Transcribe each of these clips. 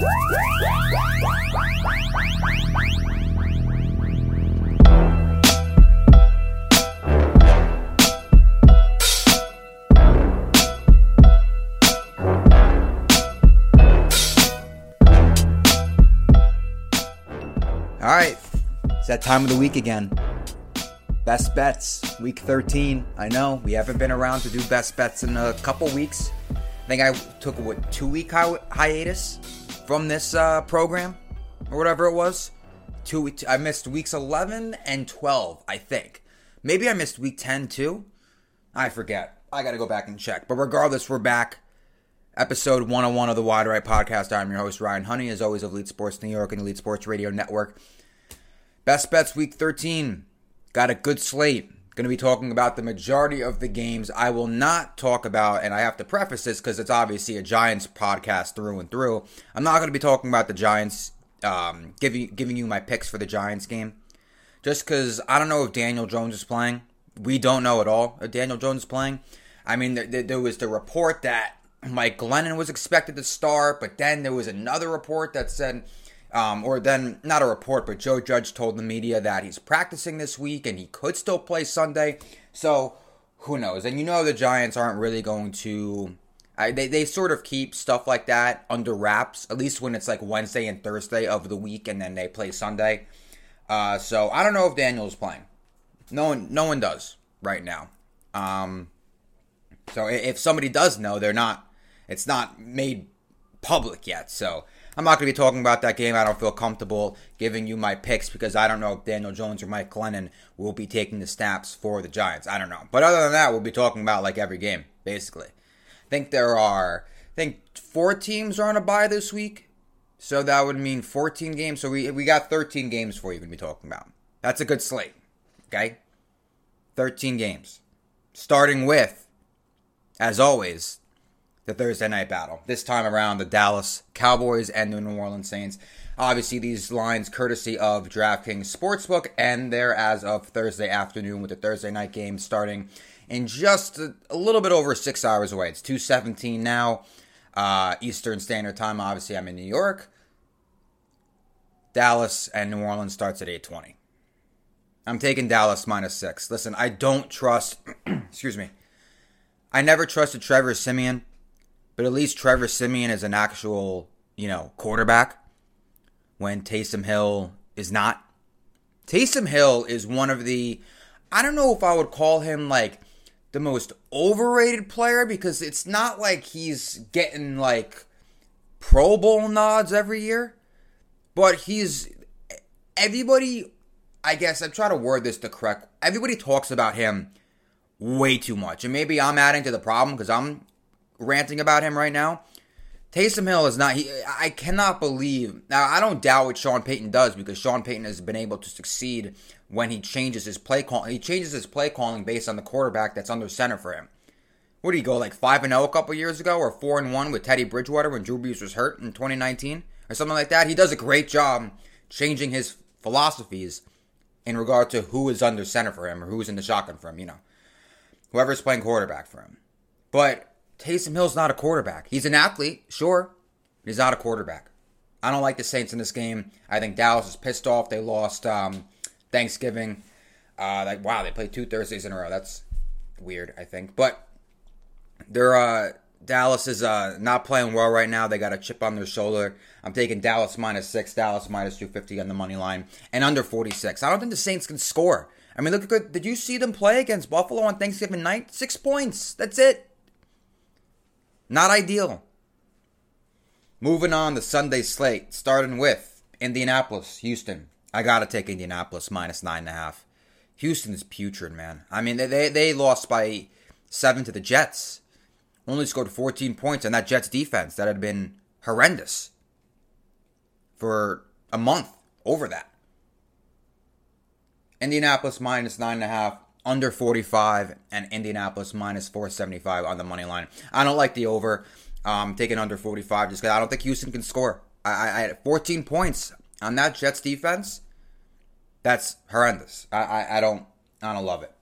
All right, it's that time of the week again. Best bets, week 13. I know we haven't been around to do best bets in a couple weeks. I think I took a what two week hi- hiatus from this uh, program or whatever it was. Two, I missed weeks 11 and 12. I think maybe I missed week 10 too. I forget. I got to go back and check. But regardless, we're back. Episode 101 of the Wide Right Podcast. I'm your host, Ryan Honey, as always, of Elite Sports New York and Elite Sports Radio Network. Best bets week 13. Got a good slate. Going to be talking about the majority of the games. I will not talk about, and I have to preface this because it's obviously a Giants podcast through and through. I'm not going to be talking about the Giants, um, giving giving you my picks for the Giants game, just because I don't know if Daniel Jones is playing. We don't know at all if Daniel Jones is playing. I mean, there, there was the report that Mike Glennon was expected to start, but then there was another report that said um, or then, not a report, but Joe Judge told the media that he's practicing this week and he could still play Sunday. So, who knows? And you know, the Giants aren't really going to. I, they, they sort of keep stuff like that under wraps, at least when it's like Wednesday and Thursday of the week and then they play Sunday. Uh, so, I don't know if Daniel's playing. No one, no one does right now. Um, so, if somebody does know, they're not. It's not made public yet. So, I'm not going to be talking about that game. I don't feel comfortable giving you my picks because I don't know if Daniel Jones or Mike Glennon will be taking the snaps for the Giants. I don't know. But other than that, we'll be talking about like every game, basically. I think there are, I think four teams are on a bye this week. So that would mean 14 games. So we, we got 13 games for you to be talking about. That's a good slate. Okay? 13 games. Starting with, as always, the Thursday night battle. This time around, the Dallas Cowboys and the New Orleans Saints. Obviously, these lines courtesy of DraftKings Sportsbook, and they're as of Thursday afternoon with the Thursday night game starting in just a, little bit over six hours away. It's 2.17 now, uh, Eastern Standard Time. Obviously, I'm in New York. Dallas and New Orleans starts at 8.20. I'm taking Dallas minus six. Listen, I don't trust, excuse me, I never trusted Trevor Siemian but at least Trevor Siemian is an actual, you know, quarterback when Taysom Hill is not. Taysom Hill is one of the, I don't know if I would call him like the most overrated player because it's not like he's getting like Pro Bowl nods every year, but he's, everybody, I guess I'm trying to word this the correct, everybody talks about him way too much. And maybe I'm adding to the problem because I'm ranting about him right now. Taysom Hill is not. He, I cannot believe. Now, I don't doubt what Sean Payton does because Sean Payton has been able to succeed when he changes his play call. He changes his play calling based on the quarterback that's under center for him. What did he go like five and zero a couple years ago, or four and one with Teddy Bridgewater when Drew Brees was hurt in 2019, or something like that? He does a great job changing his philosophies in regard to who is under center for him or who's in the shotgun for him. You know, whoever's playing quarterback for him. But Taysom Hill's not a quarterback. He's an athlete, sure, but he's not a quarterback. I don't like the Saints in this game. I think Dallas is pissed off. They lost um, Thanksgiving. Uh, like wow, they played two Thursdays in a row. That's weird, I think. But they're uh, Dallas is uh, not playing well right now. They got a chip on their shoulder. I'm taking Dallas minus six, Dallas minus two fifty on the money line, and under forty six. I don't think the Saints can score. I mean, look at. Did you see them play against Buffalo on Thanksgiving night? Six points. That's it. Not ideal. Moving on to Sunday slate, starting with Indianapolis, Houston. I gotta take Indianapolis minus nine and a half. Houston is putrid, man. I mean, they they, they lost by seven to the Jets, only scored 14 points on that Jets defense that had been horrendous for a month over that. Indianapolis minus nine and a half, under 45, and Indianapolis minus 475 on the money line. I don't like the over. Um, taking under 45 just because I don't think Houston can score. I, I, had 14 points on that Jets defense. That's horrendous. I, I, I don't I don't love it.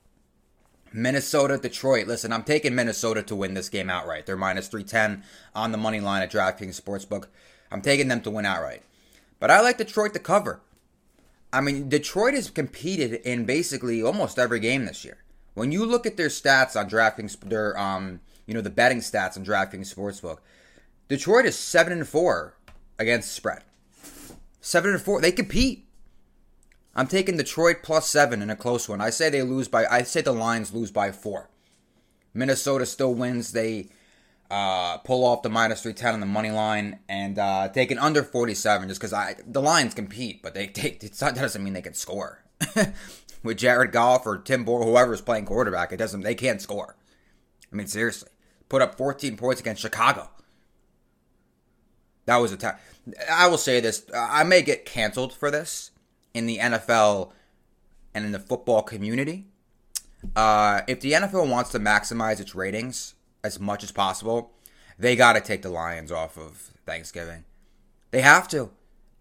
Minnesota, Detroit. Listen, I'm taking Minnesota to win this game outright. They're minus 310 on the money line at DraftKings Sportsbook. I'm taking them to win outright. But I like Detroit to cover. I mean, Detroit has competed in basically almost every game this year. When you look at their stats on drafting, their um, you know, the betting stats on DraftKings Sportsbook, Detroit is seven and four against spread. Seven and four. They compete. I'm taking Detroit plus seven in a close one. I say they lose by. I say the Lions lose by four. Minnesota still wins. They uh, pull off the minus 310 on the money line and uh, take an under 47 just because I the Lions compete, but they take it doesn't mean they can score. With Jared Goff or Tim Boyle, whoever's playing quarterback, it doesn't they can't score. I mean, seriously, put up 14 points against Chicago. That was a time. I will say this: I may get canceled for this in the NFL and in the football community. Uh, if the NFL wants to maximize its ratings, as much as possible, they got to take the Lions off of Thanksgiving. They have to.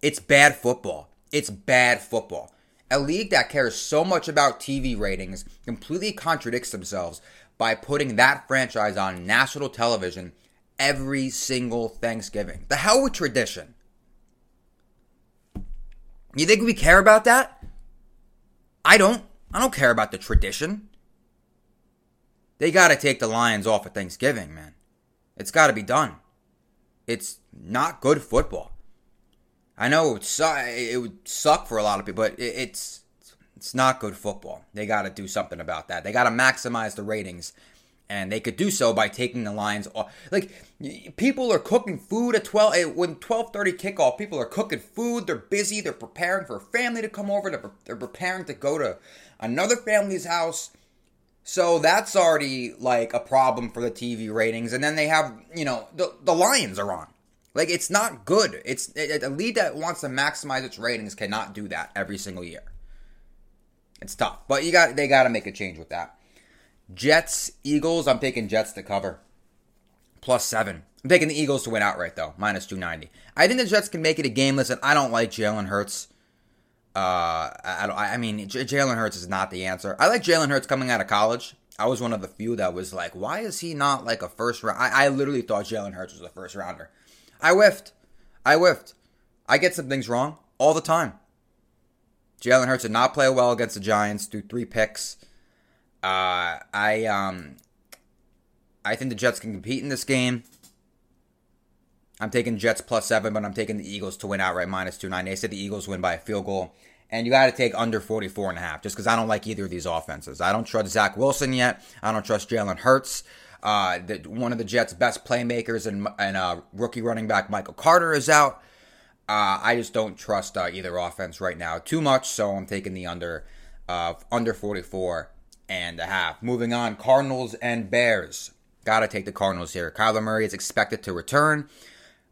It's bad football. It's bad football. A league that cares so much about TV ratings completely contradicts themselves by putting that franchise on national television every single Thanksgiving. The hell with tradition. You think we care about that? I don't. I don't care about the tradition. They got to take the Lions off at Thanksgiving, man. It's got to be done. It's not good football. I know it would, suck, it would suck for a lot of people, but it's it's not good football. They got to do something about that. They got to maximize the ratings, and they could do so by taking the Lions off. Like people are cooking food at twelve eh, when twelve thirty kickoff. People are cooking food. They're busy. They're preparing for a family to come over. They're, they're preparing to go to another family's house so that's already like a problem for the TV ratings. And then they have, you know, the, the Lions are on. Like it's not good. It's it, a lead that wants to maximize its ratings cannot do that every single year. It's tough, but you got they got to make a change with that. Jets Eagles. I'm taking Jets to cover plus seven. I'm taking the Eagles to win outright though, minus two ninety. I think the Jets can make it a game. Listen, I don't like Jalen Hurts. Uh, I, I mean, J- Jalen Hurts is not the answer. I like Jalen Hurts coming out of college. I was one of the few that was like, why is he not like a first round? I, I literally thought Jalen Hurts was a first rounder. I whiffed. I whiffed. I get some things wrong all the time. Jalen Hurts did not play well against the Giants through three picks. Uh, I um, I think the Jets can compete in this game. I'm taking Jets plus seven, but I'm taking the Eagles to win outright minus two nine. They said the Eagles win by a field goal. And you got to take under 44 and a half just because I don't like either of these offenses. I don't trust Zach Wilson yet. I don't trust Jalen Hurts. Uh, the, one of the Jets' best playmakers and, and uh, rookie running back Michael Carter is out. Uh, I just don't trust uh, either offense right now too much, so I'm taking the under of under 44 and a half. Moving on, Cardinals and Bears. Got to take the Cardinals here. Kyler Murray is expected to return.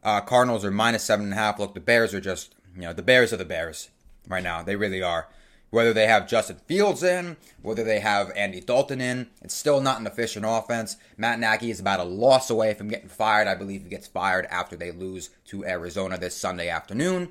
Uh, Cardinals are minus seven and a half. Look, the Bears are just, you know, the Bears are the Bears right now. They really are. Whether they have Justin Fields in, whether they have Andy Dalton in, it's still not an efficient offense. Matt Nagy is about a loss away from getting fired. I believe he gets fired after they lose to Arizona this Sunday afternoon.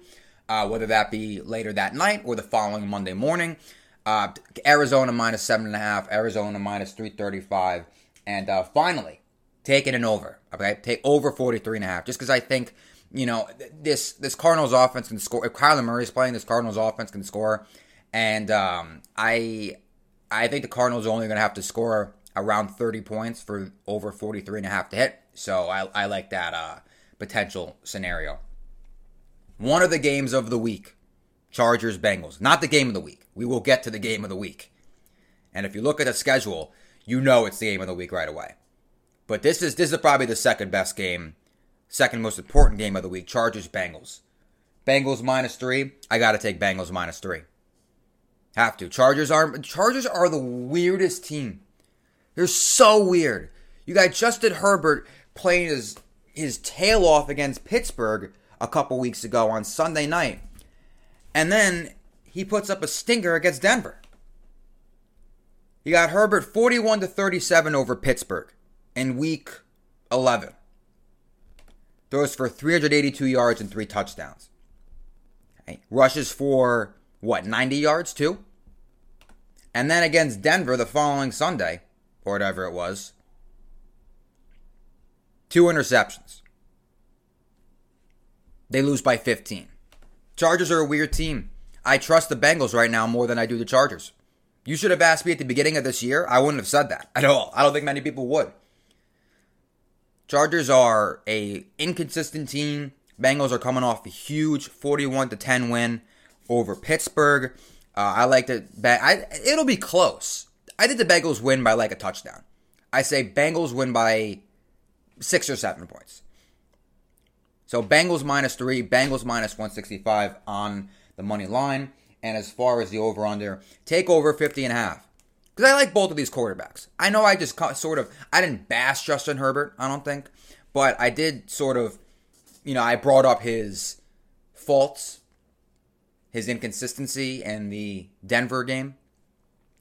Uh, whether that be later that night or the following Monday morning. Uh, Arizona minus seven and a half, Arizona minus 335. And uh, finally, taking an over. Okay, take over 43 and a half. Just because I think, you know, this this Cardinals offense can score. If Kyler Murray is playing, this Cardinals offense can score. And um, I I think the Cardinals are only going to have to score around 30 points for over 43 and a half to hit. So I, I like that uh, potential scenario. One of the games of the week, Chargers Bengals. Not the game of the week. We will get to the game of the week. And if you look at the schedule, you know it's the game of the week right away. But this is this is probably the second best game, second most important game of the week. Chargers Bengals. Bengals minus three. I got to take Bengals minus three. Have to. Chargers are Chargers are the weirdest team. They're so weird. You got Justin Herbert playing his his tail off against Pittsburgh a couple weeks ago on Sunday night. And then he puts up a stinger against Denver. You got Herbert 41 to 37 over Pittsburgh in week 11. Throws for 382 yards and three touchdowns. Okay. Rushes for what, 90 yards too? And then against Denver the following Sunday, or whatever it was, two interceptions. They lose by 15. Chargers are a weird team. I trust the Bengals right now more than I do the Chargers. You should have asked me at the beginning of this year. I wouldn't have said that at all. I don't think many people would. Chargers are a inconsistent team. Bengals are coming off a huge 41 to 10 win over Pittsburgh. Uh, I like to bet. I, it'll be close. I think the Bengals win by like a touchdown. I say Bengals win by six or seven points. So Bengals minus three, Bengals minus 165 on the money line. And as far as the over under, take over 50 and a half. Because I like both of these quarterbacks. I know I just sort of, I didn't bash Justin Herbert, I don't think. But I did sort of, you know, I brought up his faults, his inconsistency in the Denver game.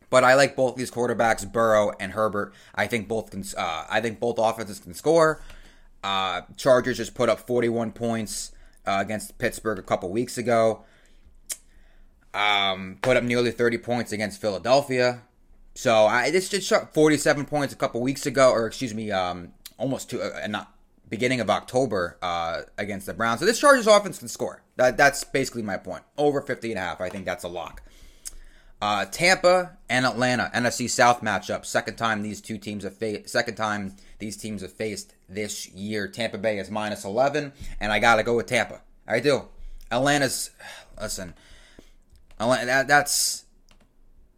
But I like both these quarterbacks, Burrow and Herbert. I think both can. Uh, I think both offenses can score. Uh, Chargers just put up 41 points uh, against Pittsburgh a couple weeks ago. Um, put up nearly 30 points against Philadelphia. So I this just shot 47 points a couple weeks ago, or excuse me, um, almost to uh, not beginning of October uh, against the Browns. So this Chargers offense can score. That, that's basically my point. Over 50 and a half. I think that's a lock. Uh, Tampa and Atlanta NFC South matchup. Second time these two teams have faced. Second time these teams have faced this year. Tampa Bay is minus 11, and I gotta go with Tampa. I do. Atlanta's listen. Atlanta, that, that's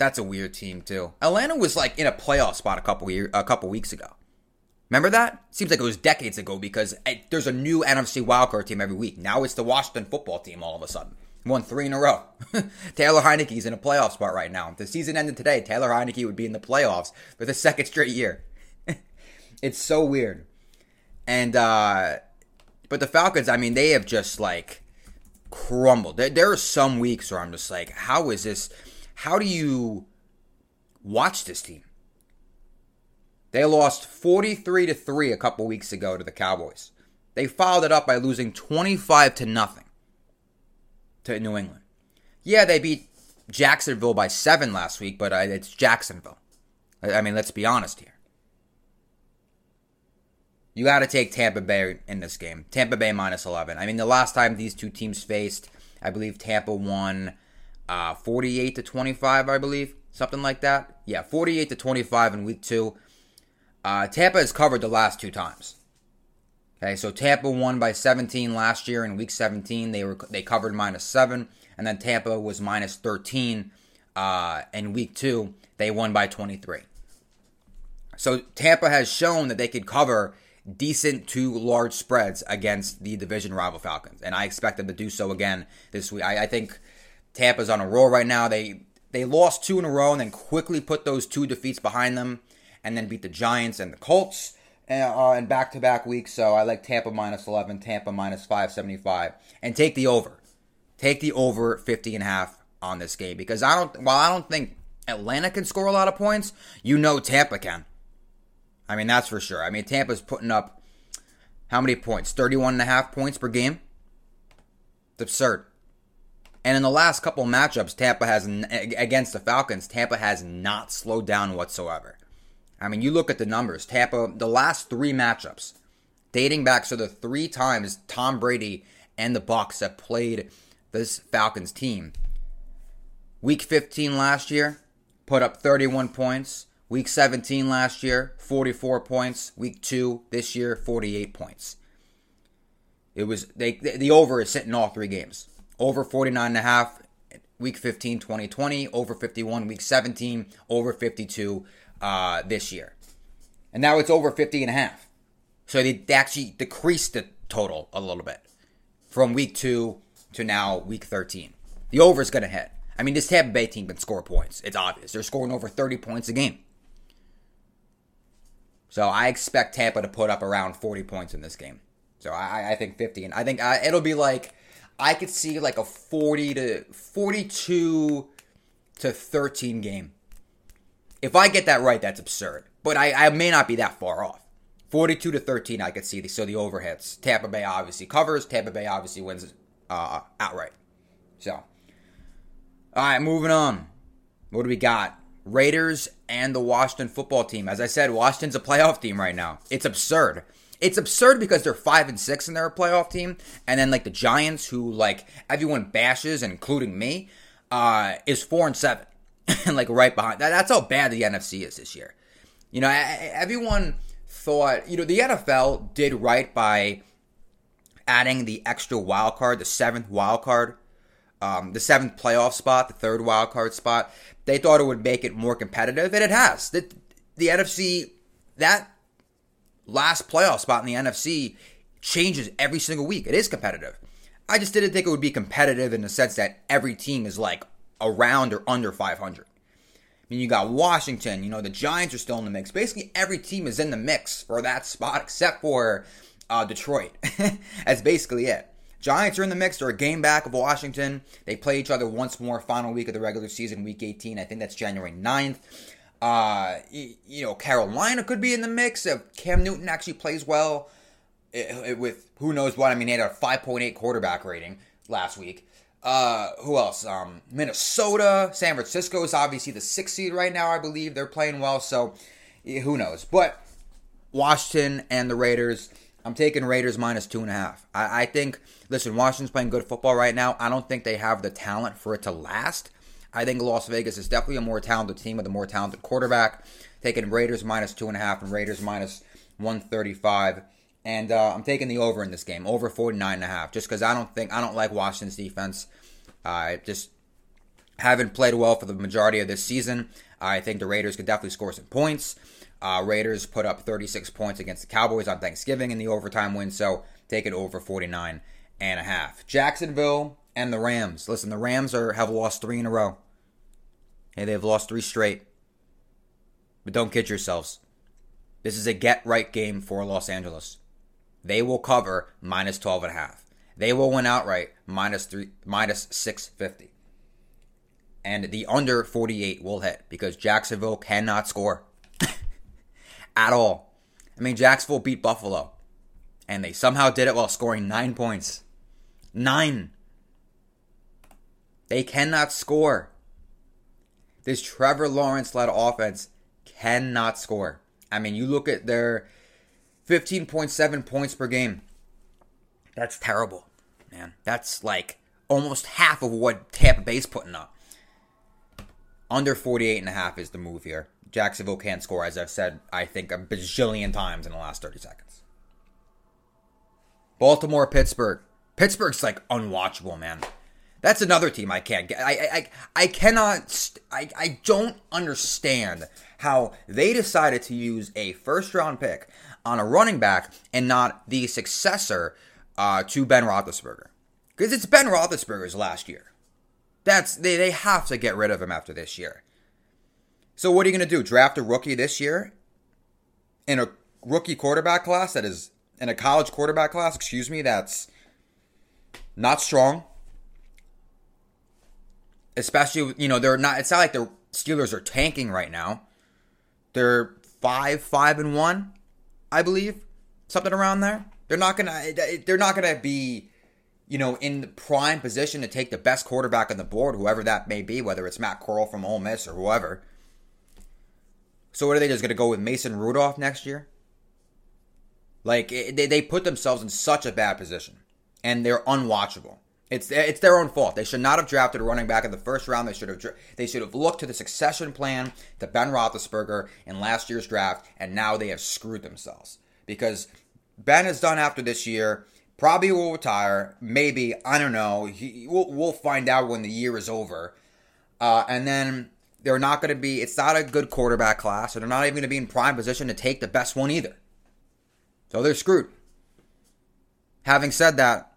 that's a weird team too. Atlanta was like in a playoff spot a couple year, a couple weeks ago. Remember that? Seems like it was decades ago because eh, there's a new NFC wildcard team every week. Now it's the Washington football team all of a sudden. Won three in a row. Taylor Heinicke's in a playoff spot right now. If the season ended today, Taylor Heinicke would be in the playoffs for the second straight year. it's so weird. And uh but the Falcons, I mean, they have just like crumbled. There, there are some weeks where I'm just like, how is this? How do you watch this team? They lost 43 to 3 a couple weeks ago to the Cowboys. They followed it up by losing 25 to nothing to New England. Yeah, they beat Jacksonville by 7 last week, but uh, it's Jacksonville. I mean, let's be honest here. You got to take Tampa Bay in this game. Tampa Bay minus 11. I mean, the last time these two teams faced, I believe Tampa won uh, 48 to 25, I believe. Something like that. Yeah, 48 to 25 in week two. Uh, Tampa has covered the last two times. Okay, so Tampa won by 17 last year in week 17. They were they covered minus seven, and then Tampa was minus 13 uh, in week two. They won by 23. So Tampa has shown that they could cover decent to large spreads against the division rival Falcons, and I expect them to do so again this week. I, I think Tampa's on a roll right now. They they lost two in a row and then quickly put those two defeats behind them, and then beat the Giants and the Colts uh, back to back weeks. So I like Tampa minus eleven, Tampa minus five seventy five, and take the over. Take the over 50 and a half on this game because I don't. While I don't think Atlanta can score a lot of points, you know Tampa can. I mean, that's for sure. I mean, Tampa's putting up how many points? 31 and a half points per game? It's absurd. And in the last couple matchups, Tampa has, against the Falcons, Tampa has not slowed down whatsoever. I mean, you look at the numbers. Tampa, the last three matchups, dating back to the three times Tom Brady and the Bucs have played this Falcons team. Week 15 last year, put up 31 points. Week 17 last year, 44 points. Week 2 this year, 48 points. It was they the over is sitting all three games. Over 49 and a half week 15 2020, over 51 week 17, over 52 uh, this year. And now it's over 50 and a half. So they actually decreased the total a little bit from week 2 to now week 13. The over is going to hit. I mean, this Tampa Bay team can score points. It's obvious. They're scoring over 30 points a game. So I expect Tampa to put up around 40 points in this game. So I, I think 50, and I think uh, it'll be like I could see like a 40 to 42 to 13 game. If I get that right, that's absurd. But I, I may not be that far off. 42 to 13, I could see. So the overhits. Tampa Bay obviously covers. Tampa Bay obviously wins uh, outright. So, all right, moving on. What do we got? Raiders and the Washington football team. As I said, Washington's a playoff team right now. It's absurd. It's absurd because they're five and six and they're a playoff team, and then like the Giants, who like everyone bashes, including me, uh, is four and seven, and like right behind. That, that's how bad the NFC is this year. You know, everyone thought you know the NFL did right by adding the extra wild card, the seventh wild card, um, the seventh playoff spot, the third wild card spot. They thought it would make it more competitive, and it has. The, the NFC that last playoff spot in the NFC changes every single week. It is competitive. I just didn't think it would be competitive in the sense that every team is like around or under 500. I mean, you got Washington, you know, the Giants are still in the mix. Basically, every team is in the mix for that spot except for uh, Detroit. That's basically it. Giants are in the mix. They're a game back of Washington. They play each other once more, final week of the regular season, week 18. I think that's January 9th. Uh, you, know, Carolina could be in the mix if Cam Newton actually plays well it, it, with who knows what. I mean, he had a 5.8 quarterback rating last week. Uh, who else? Um, Minnesota, San Francisco is obviously the sixth seed right now. I believe they're playing well, so who knows? But Washington and the Raiders. I'm taking Raiders minus two and a half. I, I think. Listen, Washington's playing good football right now. I don't think they have the talent for it to last. I think Las Vegas is definitely a more talented team with a more talented quarterback. Taking Raiders minus two and a half and Raiders minus 135. And uh, I'm taking the over in this game, over 49 and a half, just because I don't think, I don't like Washington's defense. I uh, just haven't played well for the majority of this season. I think the Raiders could definitely score some points. Uh, Raiders put up 36 points against the Cowboys on Thanksgiving in the overtime win, so take it over 49 and a half. Jacksonville and the Rams. Listen, the Rams are have lost three in a row. Hey, they've lost three straight. But don't kid yourselves. This is a get right game for Los Angeles. They will cover minus 12 and a half. They will win outright minus three minus 650. And the under 48 will hit because Jacksonville cannot score at all. I mean, Jacksonville beat Buffalo, and they somehow did it while scoring nine points. Nine. They cannot score. This Trevor Lawrence led offense cannot score. I mean, you look at their 15.7 points per game. That's terrible, man. That's like almost half of what Tampa Bay's putting up. Under 48 and a half is the move here. Jacksonville can't score, as I've said, I think a bajillion times in the last 30 seconds. Baltimore, Pittsburgh. Pittsburgh's like unwatchable, man. That's another team I can't get. I I I cannot. I I don't understand how they decided to use a first round pick on a running back and not the successor uh, to Ben Roethlisberger. Because it's Ben Roethlisberger's last year. That's they they have to get rid of him after this year. So what are you going to do? Draft a rookie this year in a rookie quarterback class that is in a college quarterback class, excuse me, that's not strong especially you know they're not. It's not like the Steelers are tanking right now. They're five, five and one, I believe, something around there. They're not gonna. They're not gonna be, you know, in the prime position to take the best quarterback on the board, whoever that may be, whether it's Matt Corral from Ole Miss or whoever. So what are they just gonna go with Mason Rudolph next year? Like they they put themselves in such a bad position, and they're unwatchable. It's it's their own fault. They should not have drafted a running back in the first round. They should have they should have looked to the succession plan to Ben Roethlisberger in last year's draft, and now they have screwed themselves because Ben is done after this year. Probably will retire. Maybe I don't know. He, we'll, we'll find out when the year is over. Uh, and then they're not going to be. It's not a good quarterback class, and they're not even going to be in prime position to take the best one either. So they're screwed. Having said that,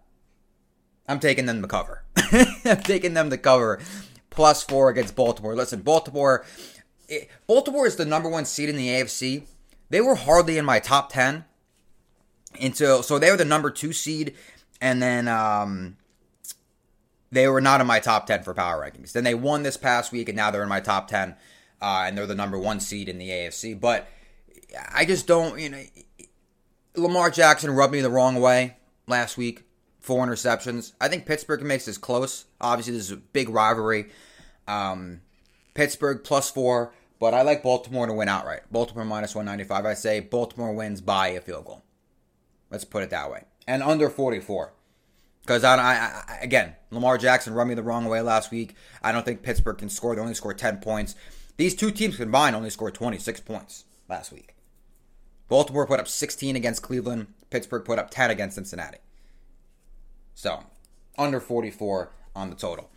I'm taking them to cover. I'm taking them to cover plus four against Baltimore. Listen, Baltimore, it, Baltimore is the number one seed in the AFC. they were hardly in my top 10 until so they were the number two seed and then um, they were not in my top 10 for power rankings then they won this past week and now they're in my top 10 uh, and they're the number one seed in the afc but i just don't you know lamar jackson rubbed me the wrong way last week four interceptions i think pittsburgh makes this close obviously this is a big rivalry um, pittsburgh plus four but I like Baltimore to win outright. Baltimore minus 195. I say Baltimore wins by a field goal. Let's put it that way. And under 44. Because I, I, I, again, Lamar Jackson run me the wrong way last week. I don't think Pittsburgh can score. They only scored 10 points. These two teams combined only scored 26 points last week. Baltimore put up 16 against Cleveland. Pittsburgh put up 10 against Cincinnati. So, under 44 on the total.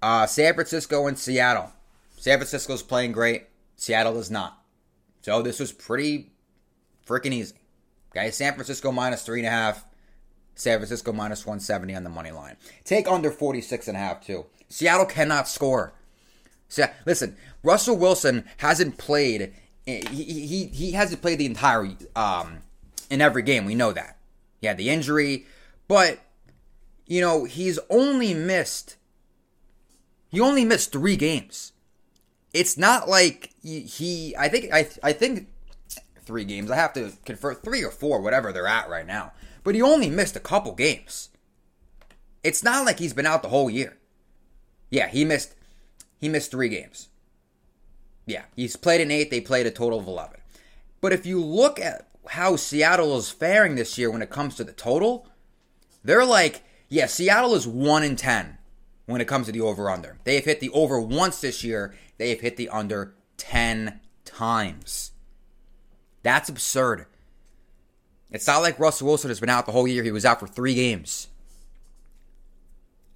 Uh, San Francisco and Seattle. San Francisco's playing great. Seattle is not. So this was pretty freaking easy. Okay, San Francisco minus three and a half. San Francisco minus 170 on the money line. Take under 46 and a half too. Seattle cannot score. So, listen, Russell Wilson hasn't played. He, he, he hasn't played the entire um in every game. We know that he had the injury, but you know he's only missed. He only missed three games it's not like he, I think I I think three games. I have to confirm three or four, whatever they're at right now. But he only missed a couple games. It's not like he's been out the whole year. Yeah, he missed he missed three games. Yeah, he's played in eight. They played a total of eleven. But if you look at how Seattle is faring this year when it comes to the total, they're like, yeah, Seattle is one in ten when it comes to the over under. They have hit the over once this year, they have hit the under 10 times. That's absurd. It's not like Russell Wilson has been out the whole year. He was out for three games.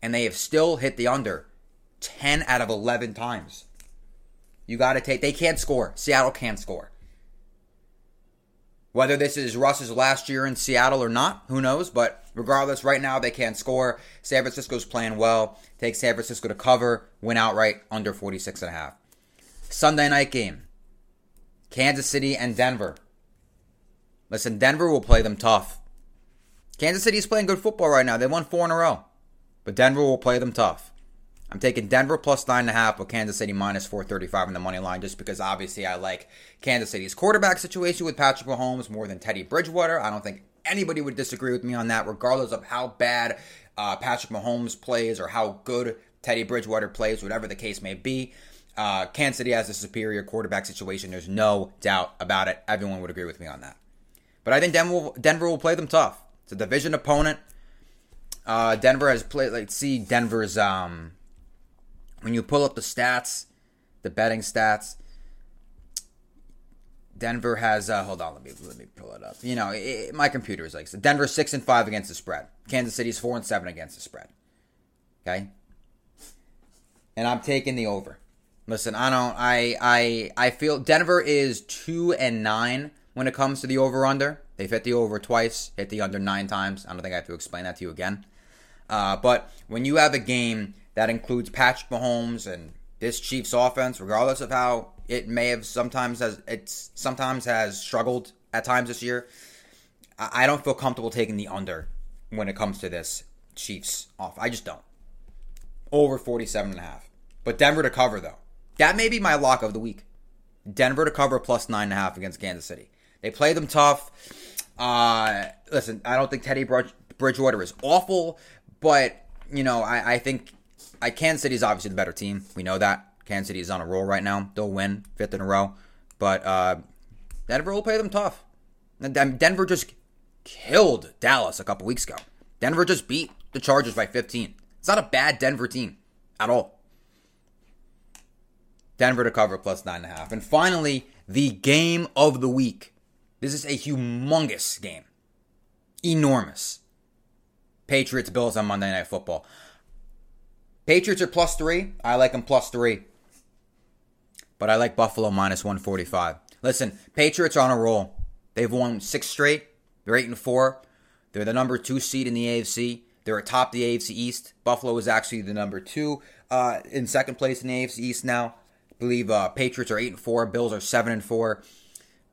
And they have still hit the under 10 out of 11 times. You got to take, they can't score. Seattle can't score. Whether this is Russ's last year in Seattle or not, who knows? But regardless, right now they can't score. San Francisco's playing well. Take San Francisco to cover, win outright under 46 and a half. Sunday night game. Kansas City and Denver. Listen, Denver will play them tough. Kansas City's playing good football right now. They won four in a row. But Denver will play them tough. I'm taking Denver plus nine and a half with Kansas City minus 435 in the money line just because obviously I like Kansas City's quarterback situation with Patrick Mahomes more than Teddy Bridgewater. I don't think anybody would disagree with me on that, regardless of how bad uh, Patrick Mahomes plays or how good Teddy Bridgewater plays, whatever the case may be. Uh, Kansas City has a superior quarterback situation. There's no doubt about it. Everyone would agree with me on that. But I think Denver will, Denver will play them tough. It's a division opponent. Uh, Denver has played. Like, see Denver's um, when you pull up the stats, the betting stats, Denver has. Uh, hold on, let me let me pull it up. You know, it, my computer is like so Denver six and five against the spread. Kansas City's four and seven against the spread. Okay, and I'm taking the over. Listen, I don't. I I I feel Denver is two and nine when it comes to the over under. They've hit the over twice, hit the under nine times. I don't think I have to explain that to you again. Uh, but when you have a game that includes Patrick Mahomes and this Chiefs offense, regardless of how it may have sometimes has it's sometimes has struggled at times this year. I don't feel comfortable taking the under when it comes to this Chiefs off. I just don't. Over 47 and a half. But Denver to cover though. That may be my lock of the week. Denver to cover plus nine and a half against Kansas City. They play them tough. Uh, listen, I don't think Teddy Bridgewater is awful, but you know, I, I think I Kansas is obviously the better team. We know that. Kansas City is on a roll right now. They'll win fifth in a row, but uh, Denver will play them tough. Denver just killed Dallas a couple weeks ago. Denver just beat the Chargers by 15. It's not a bad Denver team at all. Denver to cover plus nine and a half. And finally, the game of the week. This is a humongous game. Enormous. Patriots Bills on Monday Night Football. Patriots are plus three. I like them plus three. But I like Buffalo minus 145. Listen, Patriots are on a roll. They've won six straight. They're eight and four. They're the number two seed in the AFC. They're atop the AFC East. Buffalo is actually the number two uh, in second place in the AFC East now. I believe uh, Patriots are eight and four. Bills are seven and four.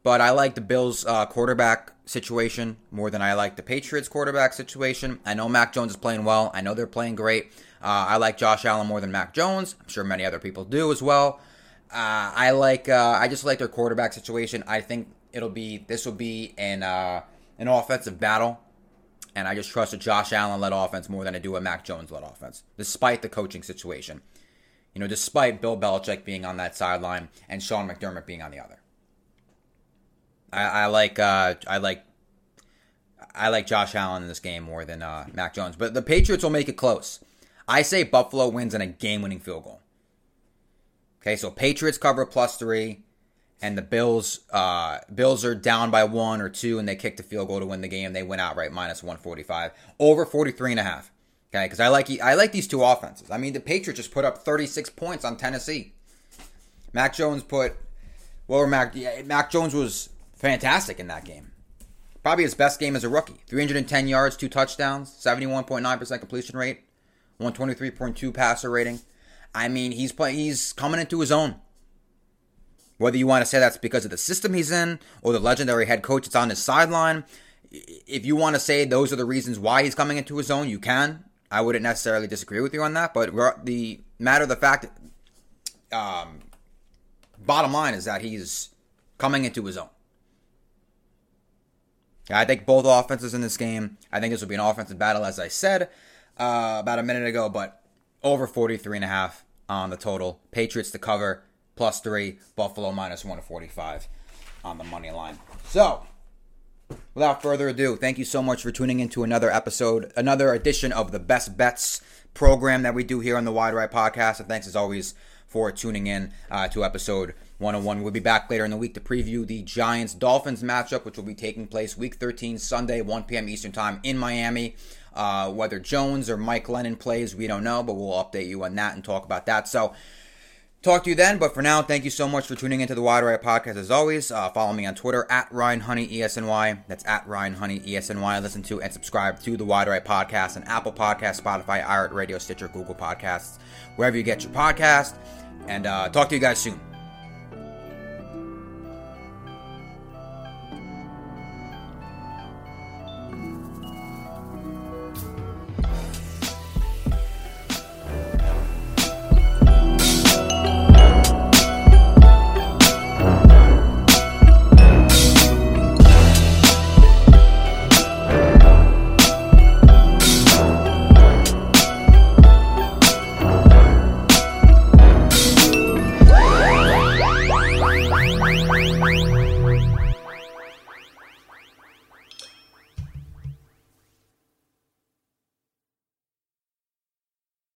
but I like the Bills uh, quarterback situation more than I like the Patriots quarterback situation. I know Mac Jones is playing well. I know they're playing great. Uh, I like Josh Allen more than Mac Jones. I'm sure many other people do as well. Uh, I like. Uh, I just like their quarterback situation. I think it'll be. This will be an uh, an offensive battle, and I just trust a Josh Allen led offense more than I do a Mac Jones led offense, despite the coaching situation. You know, despite Bill Belichick being on that sideline and Sean McDermott being on the other. I, I like. Uh, I like. I like Josh Allen in this game more than uh, Mac Jones, but the Patriots will make it close. I say Buffalo wins in a game-winning field goal. Okay, so Patriots cover plus three, and the Bills uh, Bills are down by one or two, and they kick the field goal to win the game. They win outright minus 145 over 43 and a half. Okay, because I like I like these two offenses. I mean, the Patriots just put up 36 points on Tennessee. Mac Jones put well, Mac yeah, Mac Jones was fantastic in that game. Probably his best game as a rookie. 310 yards, two touchdowns, 71.9% completion rate, 123.2 passer rating. I mean, he's play, he's coming into his own. Whether you want to say that's because of the system he's in or the legendary head coach that's on his sideline, if you want to say those are the reasons why he's coming into his own, you can. I wouldn't necessarily disagree with you on that, but the matter of the fact, um, bottom line is that he's coming into his own. I think both offenses in this game. I think this will be an offensive battle, as I said uh, about a minute ago, but over 43 and a half on the total. Patriots to cover plus three. Buffalo minus 145 on the money line. So, without further ado, thank you so much for tuning into another episode, another edition of the Best Bets program that we do here on the Wide Right Podcast. And thanks as always for tuning in uh, to episode 101. We'll be back later in the week to preview the Giants Dolphins matchup, which will be taking place week 13, Sunday, 1 p.m. Eastern Time in Miami. Uh, whether Jones or Mike Glennon plays, we don't know, but we'll update you on that and talk about that. So, talk to you then. But for now, thank you so much for tuning into the Wide Right Podcast. As always, uh, follow me on Twitter at Ryan Honey ESNY. That's at Ryan Honey ESNY. Listen to and subscribe to the Wide Right Podcast on Apple Podcast, Spotify, iHeartRadio, Stitcher, Google Podcasts, wherever you get your podcast. And uh, talk to you guys soon.